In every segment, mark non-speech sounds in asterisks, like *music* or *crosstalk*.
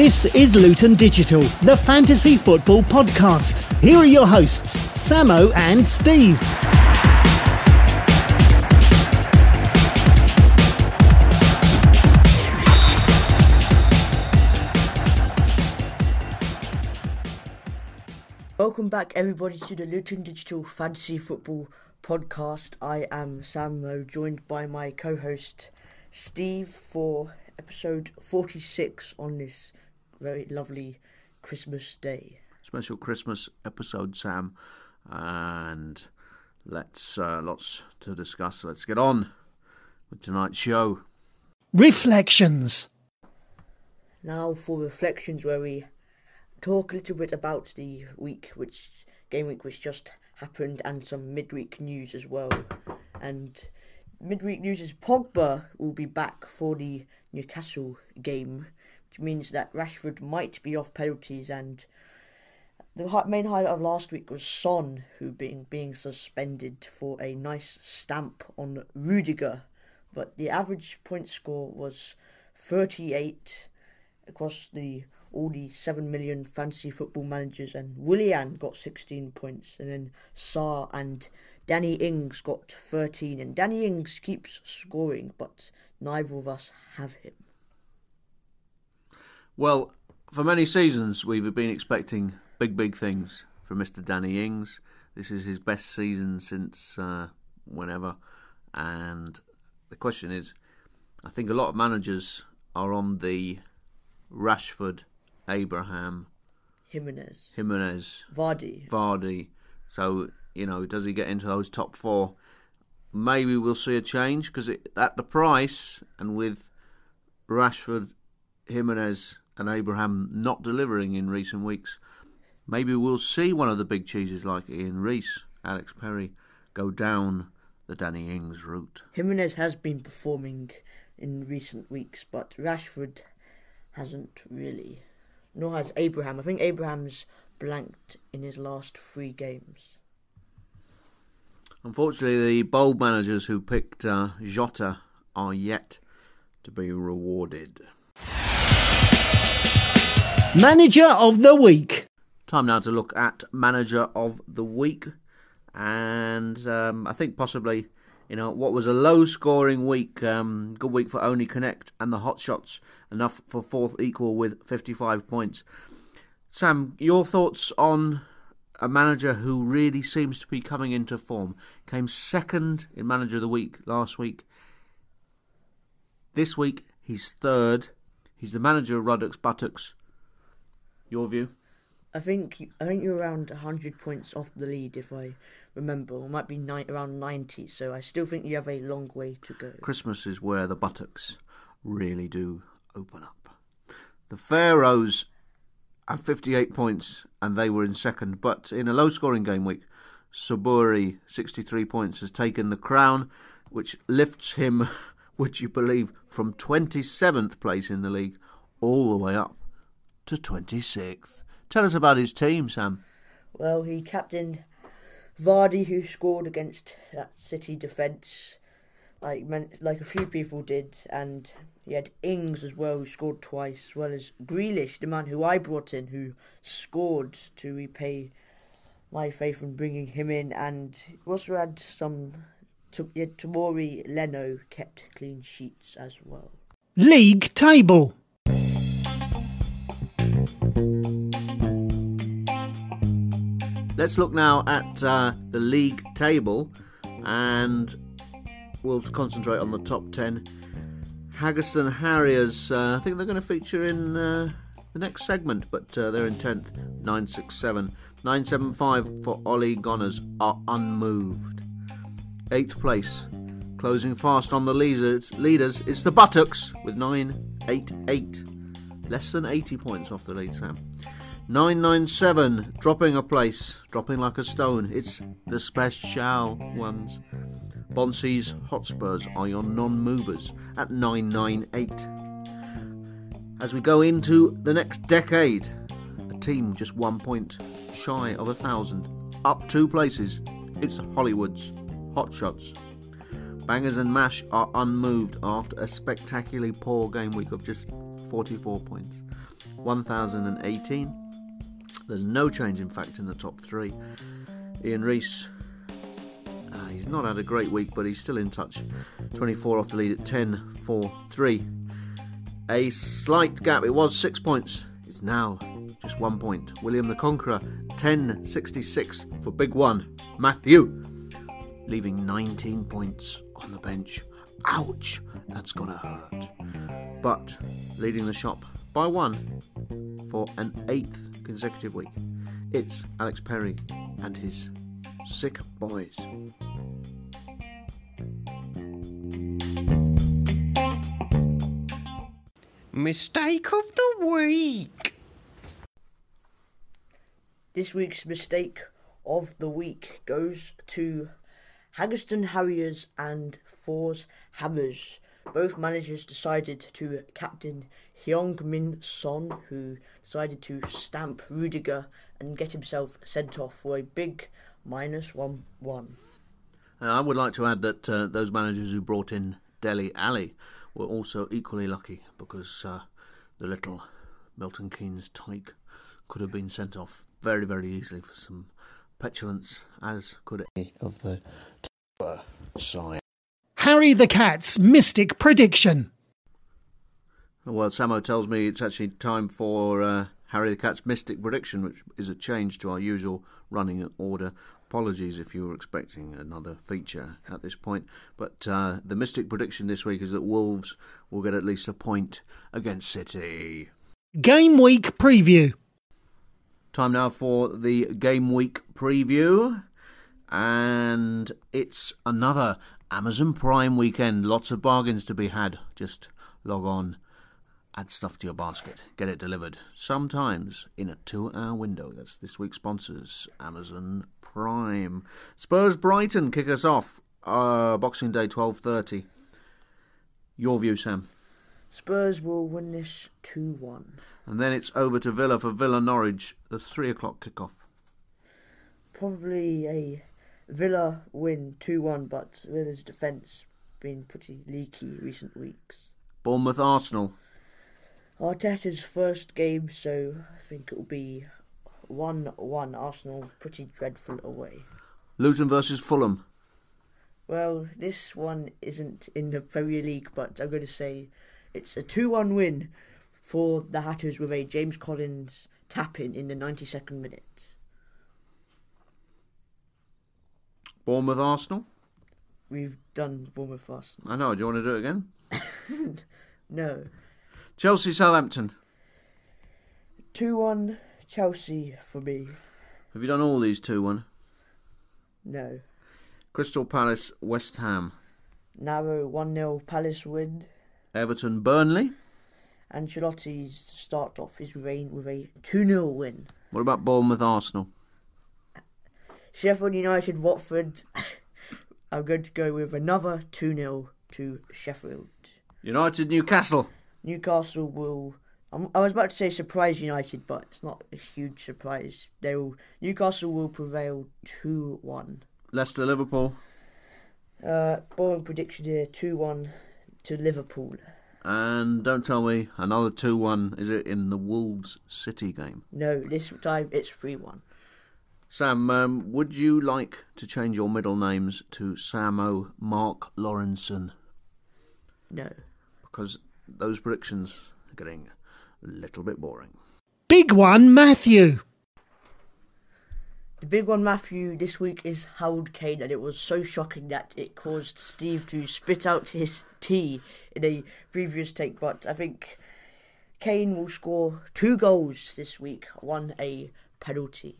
This is Luton Digital, the fantasy football podcast. Here are your hosts, Samo and Steve. Welcome back, everybody, to the Luton Digital Fantasy Football Podcast. I am Samo, joined by my co host Steve for episode 46 on this very lovely Christmas day. Special Christmas episode, Sam. And let's, uh, lots to discuss. Let's get on with tonight's show. Reflections. Now for reflections, where we talk a little bit about the week, which game week which just happened, and some midweek news as well. And midweek news is Pogba will be back for the Newcastle game, which means that Rashford might be off penalties. And the main highlight of last week was Son, who being being suspended for a nice stamp on Rudiger, but the average point score was thirty eight across the all the 7 million fantasy football managers, and Willian got 16 points, and then Sarr and Danny Ings got 13. And Danny Ings keeps scoring, but neither of us have him. Well, for many seasons, we've been expecting big, big things from Mr. Danny Ings. This is his best season since uh, whenever. And the question is I think a lot of managers are on the Rashford, Abraham, Jimenez, Jimenez, Vardy. Vardy. So, you know, does he get into those top four? Maybe we'll see a change because at the price and with Rashford, Jimenez, and Abraham not delivering in recent weeks, maybe we'll see one of the big cheeses like Ian Reese, Alex Perry, go down the Danny Ings route. Jimenez has been performing in recent weeks, but Rashford hasn't really. Nor has Abraham. I think Abraham's blanked in his last three games. Unfortunately, the bold managers who picked uh, Jota are yet to be rewarded. Manager of the Week. Time now to look at Manager of the Week. And um, I think possibly, you know, what was a low scoring week, um, good week for Only Connect and the Hot Shots, enough for fourth equal with 55 points. Sam, your thoughts on a manager who really seems to be coming into form? Came second in Manager of the Week last week. This week, he's third. He's the manager of Ruddocks Buttocks. Your view? I think I think you're around hundred points off the lead, if I remember. Or might be ni- around ninety. So I still think you have a long way to go. Christmas is where the buttocks really do open up. The Pharaohs have 58 points and they were in second, but in a low scoring game week, Saburi, 63 points, has taken the crown, which lifts him, *laughs* would you believe, from 27th place in the league all the way up to 26th. Tell us about his team, Sam. Well, he captained Vardy, who scored against that City defence, like man- like a few people did, and he had Ings as well, who scored twice, as well as Grealish, the man who I brought in, who scored to repay my faith in bringing him in, and also had some. T- yeah, Tomori Leno kept clean sheets as well. League table. Let's look now at uh, the league table and we'll concentrate on the top 10. Haggerston Harriers, uh, I think they're going to feature in uh, the next segment, but uh, they're in 10th, 967. 975 for Ollie Gunners are unmoved. 8th place, closing fast on the leaders, leaders it's the Buttocks with 988. Less than 80 points off the lead, Sam. 997, dropping a place, dropping like a stone. It's the special ones. Bonsi's Hotspurs are your non movers at 998. As we go into the next decade, a team just one point shy of a thousand, up two places. It's Hollywood's Hotshots. Bangers and Mash are unmoved after a spectacularly poor game week of just 44 points. 1018. There's no change, in fact, in the top three. Ian Reese, uh, he's not had a great week, but he's still in touch. 24 off the lead at 10 4 3. A slight gap, it was six points, it's now just one point. William the Conqueror, 10 66 for Big One. Matthew, leaving 19 points on the bench. Ouch, that's gonna hurt. But leading the shop by one for an eighth consecutive week. It's Alex Perry and his sick boys. Mistake of the week. This week's mistake of the week goes to Haggerston Harriers and Forss Hammers. Both managers decided to captain Heung Min Son, who decided to stamp Rudiger and get himself sent off for a big minus one one. Uh, I would like to add that uh, those managers who brought in Dele Alli were also equally lucky because uh, the little Milton Keynes tyke could have been sent off very, very easily for some petulance, as could any of the side. Harry the Cat's Mystic Prediction. Well, Samo tells me it's actually time for uh, Harry the Cat's Mystic Prediction, which is a change to our usual running order. Apologies if you were expecting another feature at this point, but uh, the Mystic Prediction this week is that Wolves will get at least a point against City. Game Week Preview. Time now for the Game Week Preview, and it's another Amazon Prime weekend. Lots of bargains to be had. Just log on add stuff to your basket, get it delivered, sometimes in a two hour window. That's this week's sponsors, Amazon Prime. Spurs Brighton kick us off. Uh, Boxing Day, 12.30. Your view, Sam? Spurs will win this 2 1. And then it's over to Villa for Villa Norwich, the 3 o'clock kickoff. Probably a Villa win 2 1, but Villa's defence been pretty leaky recent weeks. Bournemouth Arsenal. Arteta's first game, so I think it will be 1 1 Arsenal, pretty dreadful away. Luton versus Fulham. Well, this one isn't in the Premier League, but I'm going to say it's a 2 1 win for the Hatters with a James Collins tap in in the 92nd minute. Bournemouth Arsenal. We've done Bournemouth Arsenal. I know. Do you want to do it again? *laughs* No. Chelsea Southampton. 2 1 Chelsea for me. Have you done all these 2 1? No. Crystal Palace West Ham. Narrow 1 0 Palace win. Everton Burnley. Ancelotti's start off his reign with a 2 0 win. What about Bournemouth Arsenal? Sheffield United Watford. *coughs* I'm going to go with another 2 0 to Sheffield. United Newcastle. Newcastle will. I'm, I was about to say surprise United, but it's not a huge surprise. They will. Newcastle will prevail two one. Leicester Liverpool. Uh, boring prediction here: two one to Liverpool. And don't tell me another 2 1 is it in the Wolves City game? No, this time it's three one. Sam, um, would you like to change your middle names to Samo Mark Lawrenson? No. Because those predictions are getting a little bit boring. Big one, Matthew. The big one, Matthew, this week is Harold Kane, and it was so shocking that it caused Steve to spit out his tea in a previous take. But I think Kane will score two goals this week, one a penalty,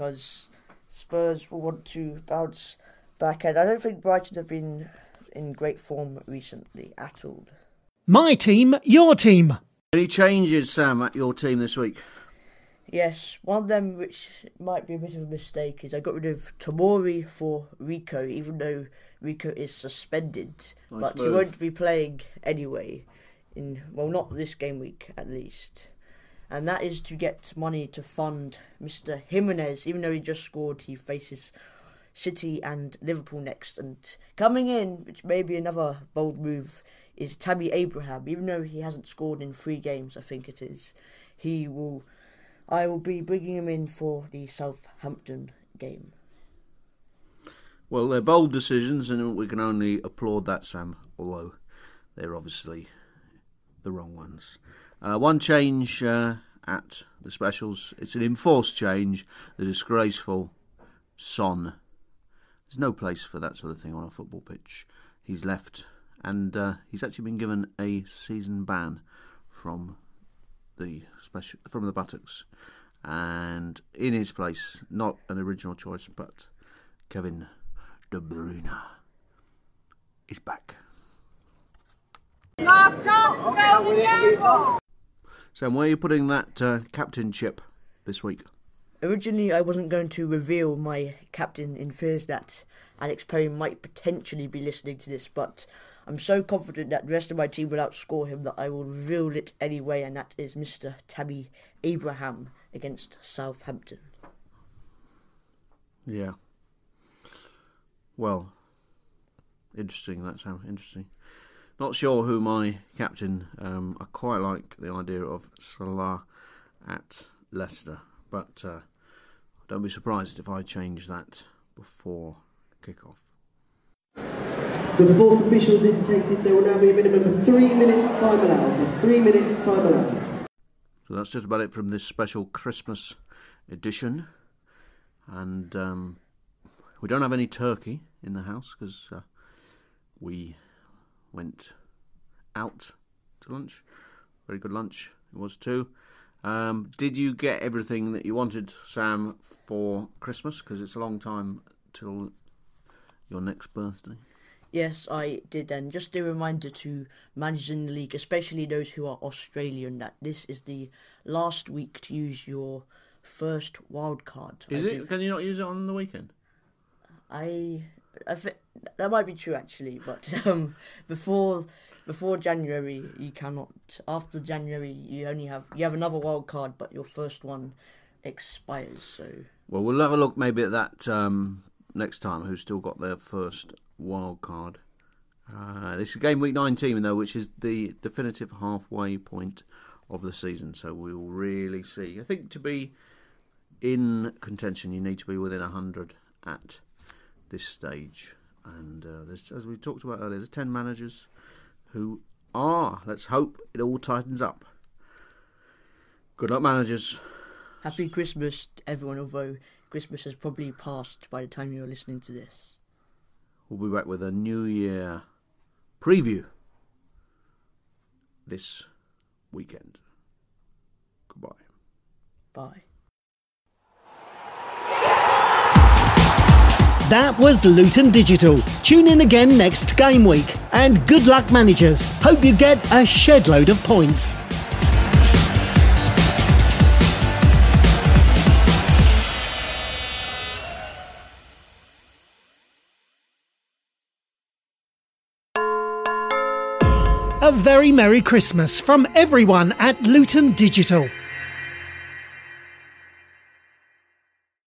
because Spurs will want to bounce back. And I don't think Brighton have been in great form recently at all. My team, your team. Any changes, Sam, at your team this week? Yes, one of them which might be a bit of a mistake is I got rid of Tomori for Rico, even though Rico is suspended, Nice but he won't be playing anyway. In well, not this game week at least, and that is to get money to fund Mr. Jimenez. Even though he just scored, he faces City and Liverpool next, and coming in, which may be another bold move, is Tammy Abraham. Even though he hasn't scored in three games, I think it is. he will. I will be bringing him in for the Southampton game. Well, they're bold decisions, and we can only applaud that, Sam. Although they're obviously the wrong ones. Uh, one change uh, at the specials. It's an enforced change. The disgraceful Son. There's no place for that sort of thing on a football pitch. He's left, and uh, he's actually been given a season ban from the special from the Buttocks, and in his place, not an original choice, but Kevin De Bruyne is back. Last chance to go with. Sam, where are you putting that uh, captainship this week? Originally, I wasn't going to reveal my captain in fears that Alex Perry might potentially be listening to this, but I'm so confident that the rest of my team will outscore him that I will reveal it anyway, and that is Mr. Tammy Abraham against Southampton. Yeah. Well, interesting. That sounds interesting. Not sure who my captain. Um, I quite like the idea of Salah at Leicester, but uh, don't be surprised if I change that before kickoff. The fourth officials indicated there will now be a minimum of three minutes time allowed. There's three minutes time allowed. So that's just about it from this special Christmas edition. And um, we don't have any turkey in the house because uh, we went out to lunch. Very good lunch it was too. Um, did you get everything that you wanted, Sam, for Christmas? Because it's a long time till your next birthday. Yes, I did. And just a reminder to managers in the league, especially those who are Australian, that this is the last week to use your first wild card. Is I it? do- Can you not use it on the weekend? I, I that might be true actually, but *laughs* um, before before January you cannot. After January you only have you have another wild card, but your first one expires. So Well, we'll have a look maybe at that um, next time. Who's still got their first wild card? Uh, this is game week 19, though, which is the definitive halfway point of the season. So we'll really see. I think to be in contention, you need to be within 100 at this stage. And uh, there's, as we talked about earlier, there's 10 managers who are. Let's hope it all tightens up. Good luck, managers. happy Christmas to everyone. Although Christmas has probably passed by the time you're listening to this. We'll be back with a New Year preview this weekend. Goodbye. Bye. That was Luton Digital. Tune in again next game week. And good luck, managers. Hope you get a shed load of points. A very Merry Christmas from everyone at Luton Digital.